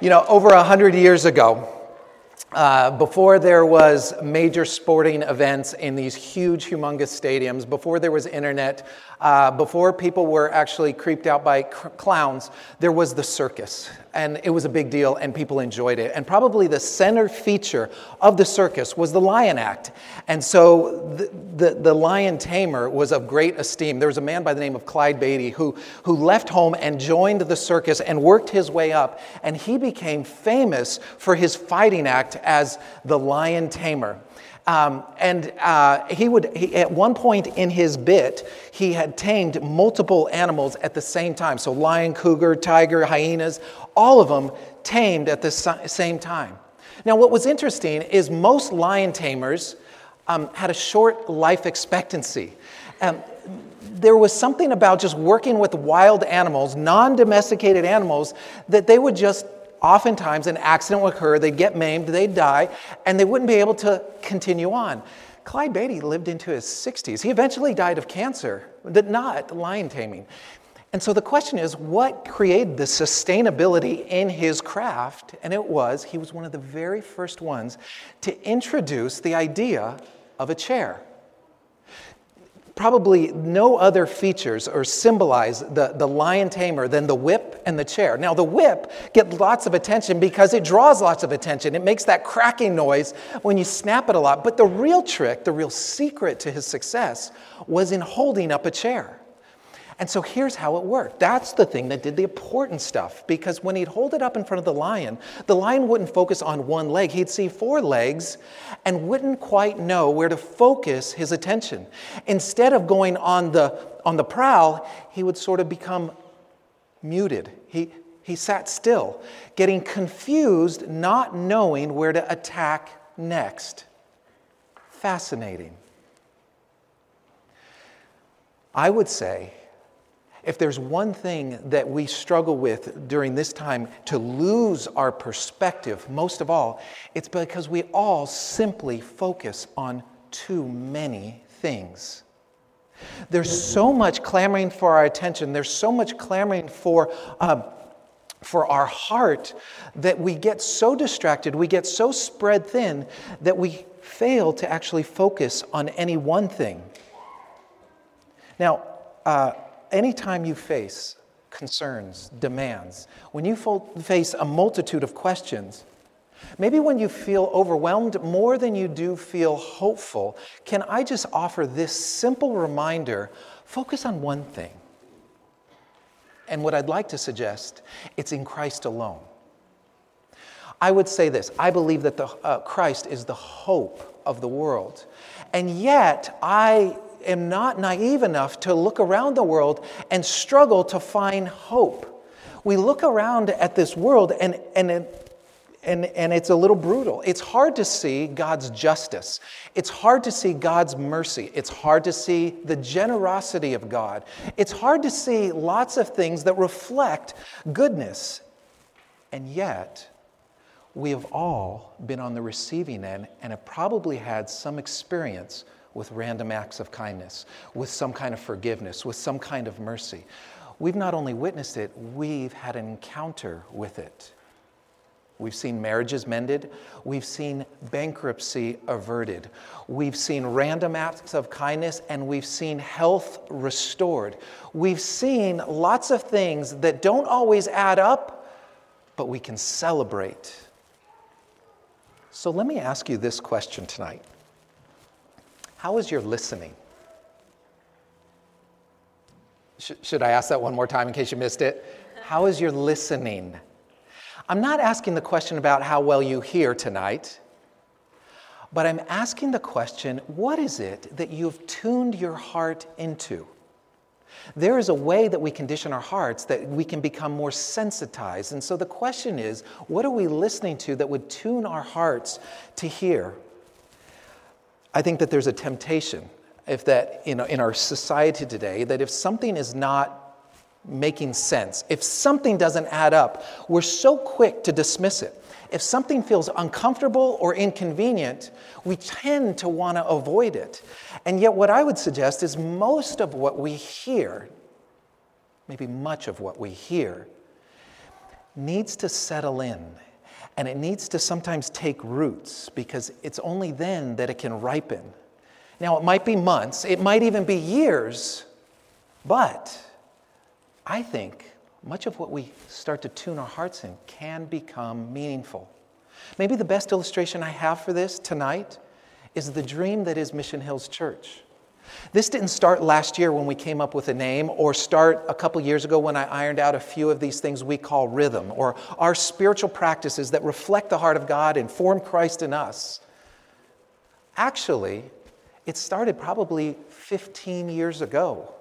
You know, over a hundred years ago, uh, before there was major sporting events in these huge, humongous stadiums, before there was internet, uh, before people were actually creeped out by cr- clowns, there was the circus. And it was a big deal, and people enjoyed it. And probably the center feature of the circus was the lion act. And so the, the, the lion tamer was of great esteem. There was a man by the name of Clyde Beatty who, who left home and joined the circus and worked his way up. And he became famous for his fighting act as the lion tamer. Um, and uh, he would, he, at one point in his bit, he had tamed multiple animals at the same time. So, lion, cougar, tiger, hyenas, all of them tamed at the same time. Now, what was interesting is most lion tamers um, had a short life expectancy. Um, there was something about just working with wild animals, non domesticated animals, that they would just oftentimes an accident would occur, they'd get maimed, they'd die, and they wouldn't be able to continue on. Clyde Beatty lived into his 60s. He eventually died of cancer, but not lion taming. And so the question is what created the sustainability in his craft? And it was, he was one of the very first ones to introduce the idea of a chair probably no other features or symbolize the, the lion tamer than the whip and the chair. Now, the whip gets lots of attention because it draws lots of attention. It makes that cracking noise when you snap it a lot. But the real trick, the real secret to his success was in holding up a chair. And so here's how it worked. That's the thing that did the important stuff because when he'd hold it up in front of the lion, the lion wouldn't focus on one leg. He'd see four legs and wouldn't quite know where to focus his attention. Instead of going on the, on the prowl, he would sort of become muted. He, he sat still, getting confused, not knowing where to attack next. Fascinating. I would say if there's one thing that we struggle with during this time to lose our perspective, most of all, it's because we all simply focus on too many things. There's so much clamoring for our attention, there's so much clamoring for. Um, for our heart, that we get so distracted, we get so spread thin that we fail to actually focus on any one thing. Now, uh, anytime you face concerns, demands, when you face a multitude of questions, maybe when you feel overwhelmed more than you do feel hopeful, can I just offer this simple reminder focus on one thing? And what I'd like to suggest, it's in Christ alone. I would say this I believe that the, uh, Christ is the hope of the world. And yet, I am not naive enough to look around the world and struggle to find hope. We look around at this world and, and, and, and it's a little brutal. It's hard to see God's justice. It's hard to see God's mercy. It's hard to see the generosity of God. It's hard to see lots of things that reflect goodness. And yet, we have all been on the receiving end and have probably had some experience with random acts of kindness, with some kind of forgiveness, with some kind of mercy. We've not only witnessed it, we've had an encounter with it. We've seen marriages mended. We've seen bankruptcy averted. We've seen random acts of kindness and we've seen health restored. We've seen lots of things that don't always add up, but we can celebrate. So let me ask you this question tonight how is your listening? Sh- should I ask that one more time in case you missed it? How is your listening? I'm not asking the question about how well you hear tonight, but I'm asking the question what is it that you've tuned your heart into? There is a way that we condition our hearts that we can become more sensitized. And so the question is what are we listening to that would tune our hearts to hear? I think that there's a temptation if that in, in our society today that if something is not making sense, if something doesn't add up, we're so quick to dismiss it. If something feels uncomfortable or inconvenient, we tend to want to avoid it. And yet, what I would suggest is most of what we hear, maybe much of what we hear, needs to settle in and it needs to sometimes take roots because it's only then that it can ripen. Now, it might be months, it might even be years, but I think much of what we start to tune our hearts in can become meaningful. Maybe the best illustration I have for this tonight is the dream that is Mission Hills Church. This didn't start last year when we came up with a name, or start a couple years ago when I ironed out a few of these things we call rhythm, or our spiritual practices that reflect the heart of God and form Christ in us. Actually, it started probably 15 years ago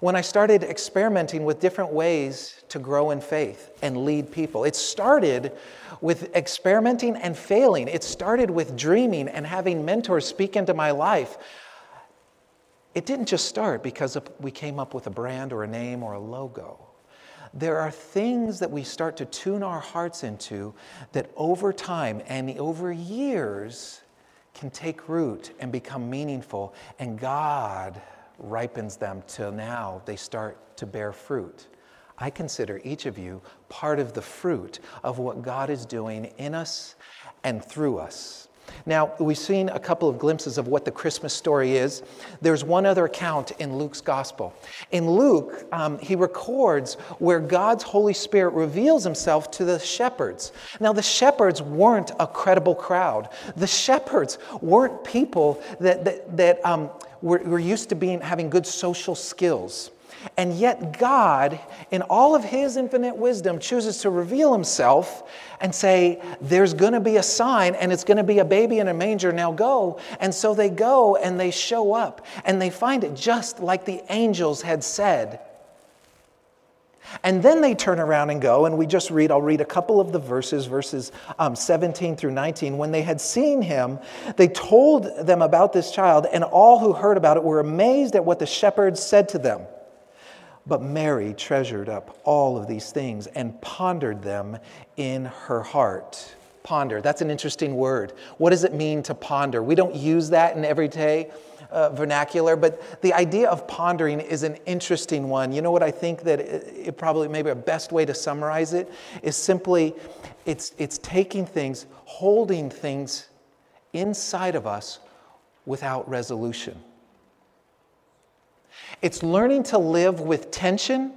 when I started experimenting with different ways to grow in faith and lead people. It started with experimenting and failing. It started with dreaming and having mentors speak into my life it didn't just start because we came up with a brand or a name or a logo. There are things that we start to tune our hearts into that over time and over years can take root and become meaningful, and God ripens them till now they start to bear fruit. I consider each of you part of the fruit of what God is doing in us and through us. Now, we've seen a couple of glimpses of what the Christmas story is. There's one other account in Luke's gospel. In Luke, um, he records where God's Holy Spirit reveals himself to the shepherds. Now, the shepherds weren't a credible crowd, the shepherds weren't people that, that, that um, were, were used to being, having good social skills. And yet, God, in all of His infinite wisdom, chooses to reveal Himself and say, There's going to be a sign, and it's going to be a baby in a manger. Now go. And so they go and they show up, and they find it just like the angels had said. And then they turn around and go, and we just read, I'll read a couple of the verses, verses um, 17 through 19. When they had seen him, they told them about this child, and all who heard about it were amazed at what the shepherds said to them. But Mary treasured up all of these things and pondered them in her heart. Ponder, that's an interesting word. What does it mean to ponder? We don't use that in everyday uh, vernacular, but the idea of pondering is an interesting one. You know what I think that it, it probably maybe a best way to summarize it is simply it's, it's taking things, holding things inside of us without resolution. It's learning to live with tension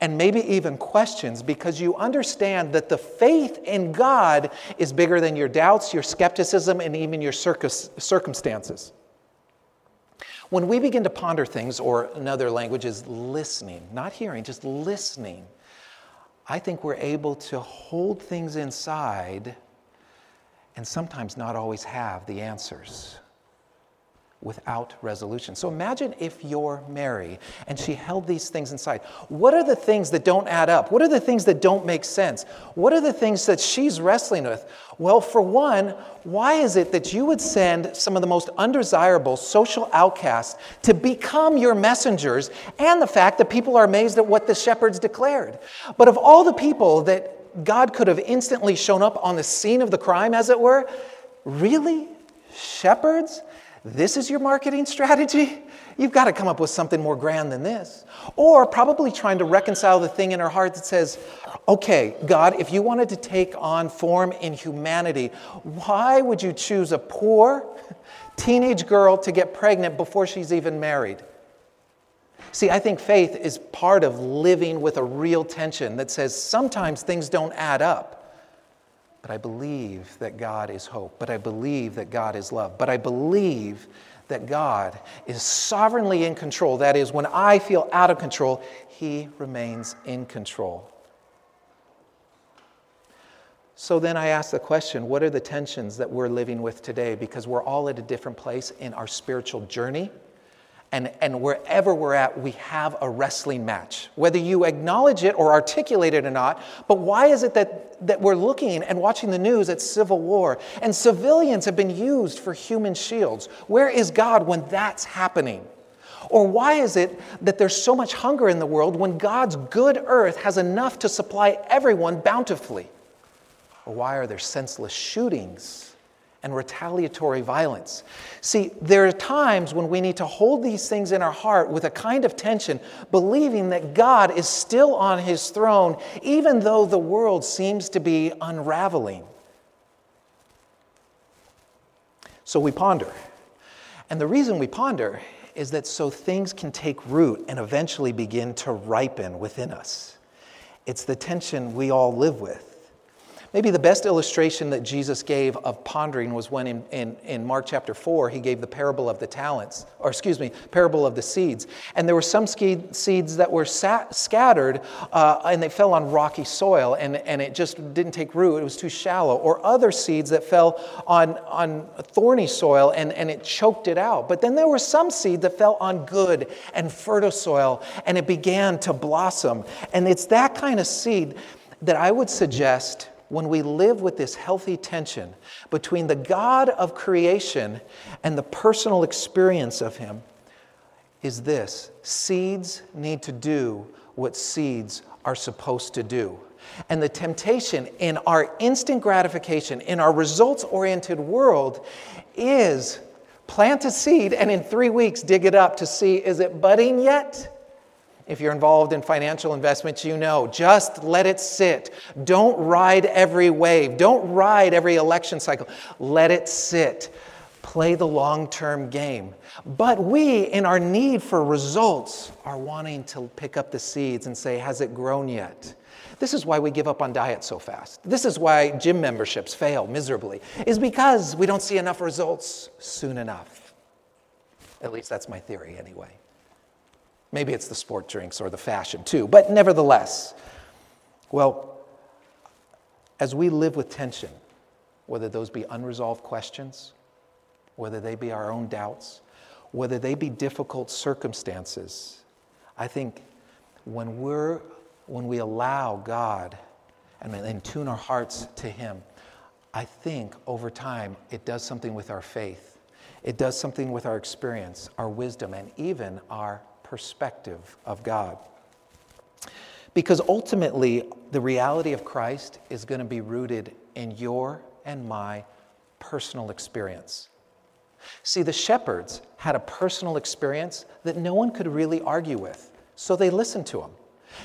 and maybe even questions because you understand that the faith in God is bigger than your doubts, your skepticism, and even your circumstances. When we begin to ponder things, or another language is listening, not hearing, just listening, I think we're able to hold things inside and sometimes not always have the answers without resolution. So imagine if you're Mary and she held these things inside. What are the things that don't add up? What are the things that don't make sense? What are the things that she's wrestling with? Well, for one, why is it that you would send some of the most undesirable social outcasts to become your messengers and the fact that people are amazed at what the shepherds declared? But of all the people that God could have instantly shown up on the scene of the crime, as it were, really? Shepherds? This is your marketing strategy? You've got to come up with something more grand than this. Or probably trying to reconcile the thing in her heart that says, okay, God, if you wanted to take on form in humanity, why would you choose a poor teenage girl to get pregnant before she's even married? See, I think faith is part of living with a real tension that says sometimes things don't add up. But I believe that God is hope. But I believe that God is love. But I believe that God is sovereignly in control. That is, when I feel out of control, He remains in control. So then I ask the question what are the tensions that we're living with today? Because we're all at a different place in our spiritual journey. And, and wherever we're at, we have a wrestling match, whether you acknowledge it or articulate it or not. But why is it that, that we're looking and watching the news at civil war and civilians have been used for human shields? Where is God when that's happening? Or why is it that there's so much hunger in the world when God's good earth has enough to supply everyone bountifully? Or why are there senseless shootings and retaliatory violence. See, there are times when we need to hold these things in our heart with a kind of tension, believing that God is still on his throne, even though the world seems to be unraveling. So we ponder. And the reason we ponder is that so things can take root and eventually begin to ripen within us. It's the tension we all live with. Maybe the best illustration that Jesus gave of pondering was when in, in, in, Mark chapter 4, he gave the parable of the talents, or excuse me, parable of the seeds. And there were some seeds that were sat, scattered uh, and they fell on rocky soil and, and it just didn't take root, it was too shallow. Or other seeds that fell on, on thorny soil and, and it choked it out. But then there were some seed that fell on good and fertile soil and it began to blossom. And it's that kind of seed that I would suggest when we live with this healthy tension between the God of creation and the personal experience of Him is this seeds need to do what seeds are supposed to do. And the temptation in our instant gratification, in our results oriented world, is plant a seed and in three weeks dig it up to see is it budding yet? If you're involved in financial investments, you know just let it sit. Don't ride every wave. Don't ride every election cycle. Let it sit. Play the long term game. But we, in our need for results, are wanting to pick up the seeds and say, Has it grown yet? This is why we give up on diet so fast. This is why gym memberships fail miserably, is because we don't see enough results soon enough. At least that's my theory, anyway. Maybe it's the sport drinks or the fashion too, but nevertheless, well, as we live with tension, whether those be unresolved questions, whether they be our own doubts, whether they be difficult circumstances, I think when we're when we allow God and, and tune our hearts to Him, I think over time it does something with our faith. It does something with our experience, our wisdom, and even our perspective of God. Because ultimately, the reality of Christ is going to be rooted in your and my personal experience. See, the shepherds had a personal experience that no one could really argue with, so they listened to him.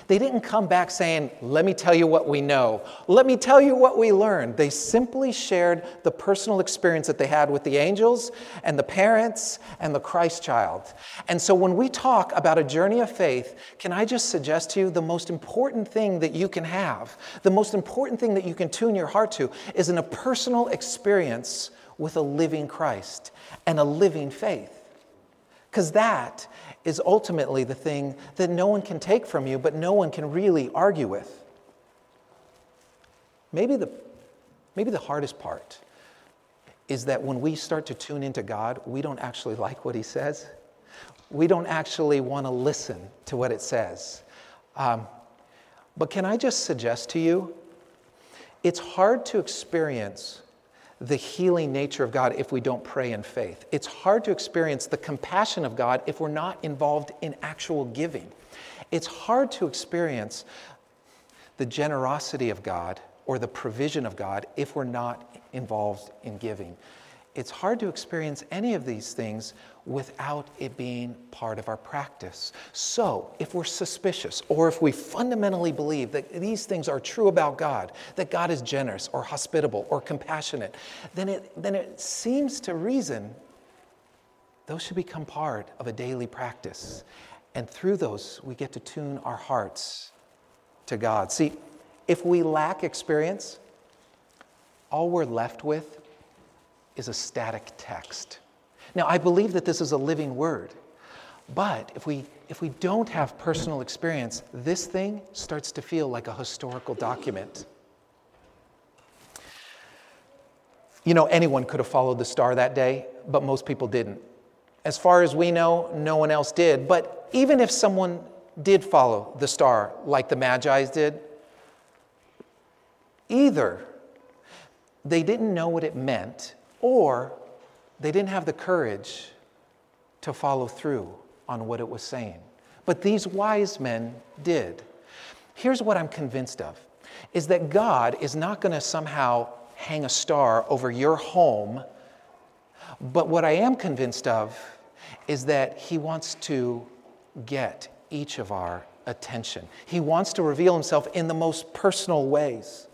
They didn't come back saying, Let me tell you what we know. Let me tell you what we learned. They simply shared the personal experience that they had with the angels and the parents and the Christ child. And so when we talk about a journey of faith, can I just suggest to you the most important thing that you can have, the most important thing that you can tune your heart to, is in a personal experience with a living Christ and a living faith. Because that is ultimately the thing that no one can take from you, but no one can really argue with. Maybe the, maybe the hardest part is that when we start to tune into God, we don't actually like what He says. We don't actually want to listen to what it says. Um, but can I just suggest to you, it's hard to experience the healing nature of God if we don't pray in faith. It's hard to experience the compassion of God if we're not involved in actual giving. It's hard to experience the generosity of God or the provision of God if we're not involved in giving. It's hard to experience any of these things without it being part of our practice. So, if we're suspicious or if we fundamentally believe that these things are true about God, that God is generous or hospitable or compassionate, then it, then it seems to reason those should become part of a daily practice. And through those, we get to tune our hearts to God. See, if we lack experience, all we're left with is a static text. Now, I believe that this is a living word, but if we, if we don't have personal experience, this thing starts to feel like a historical document. You know, anyone could have followed the star that day, but most people didn't. As far as we know, no one else did. But even if someone did follow the star like the Magi's did, either they didn't know what it meant or they didn't have the courage to follow through on what it was saying. But these wise men did. Here's what I'm convinced of is that God is not going to somehow hang a star over your home. But what I am convinced of is that He wants to get each of our attention. He wants to reveal Himself in the most personal ways.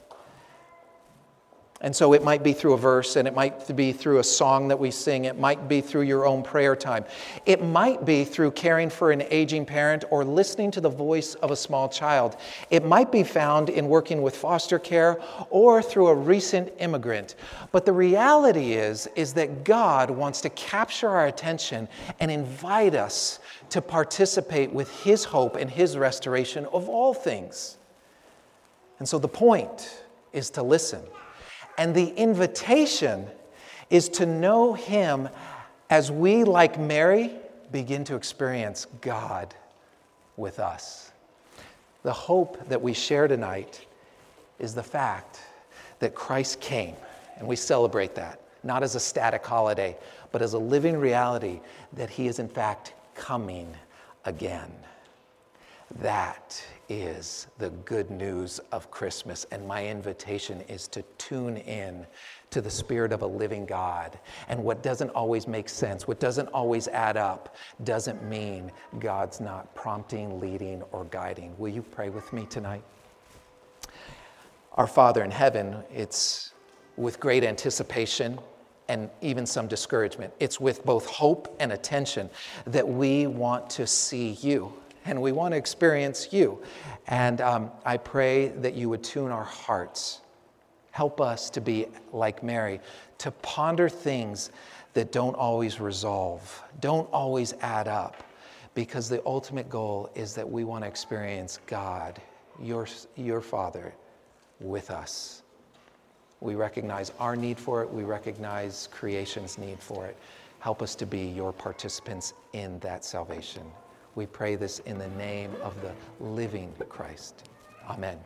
And so it might be through a verse, and it might be through a song that we sing. It might be through your own prayer time. It might be through caring for an aging parent or listening to the voice of a small child. It might be found in working with foster care or through a recent immigrant. But the reality is, is that God wants to capture our attention and invite us to participate with His hope and His restoration of all things. And so the point is to listen. And the invitation is to know Him as we, like Mary, begin to experience God with us. The hope that we share tonight is the fact that Christ came, and we celebrate that, not as a static holiday, but as a living reality that He is, in fact, coming again. That is the good news of Christmas. And my invitation is to tune in to the Spirit of a living God. And what doesn't always make sense, what doesn't always add up, doesn't mean God's not prompting, leading, or guiding. Will you pray with me tonight? Our Father in heaven, it's with great anticipation and even some discouragement. It's with both hope and attention that we want to see you and we want to experience you. And um, I pray that you would tune our hearts. Help us to be like Mary, to ponder things that don't always resolve, don't always add up, because the ultimate goal is that we want to experience God, your, your Father, with us. We recognize our need for it, we recognize creation's need for it. Help us to be your participants in that salvation. We pray this in the name of the living Christ. Amen.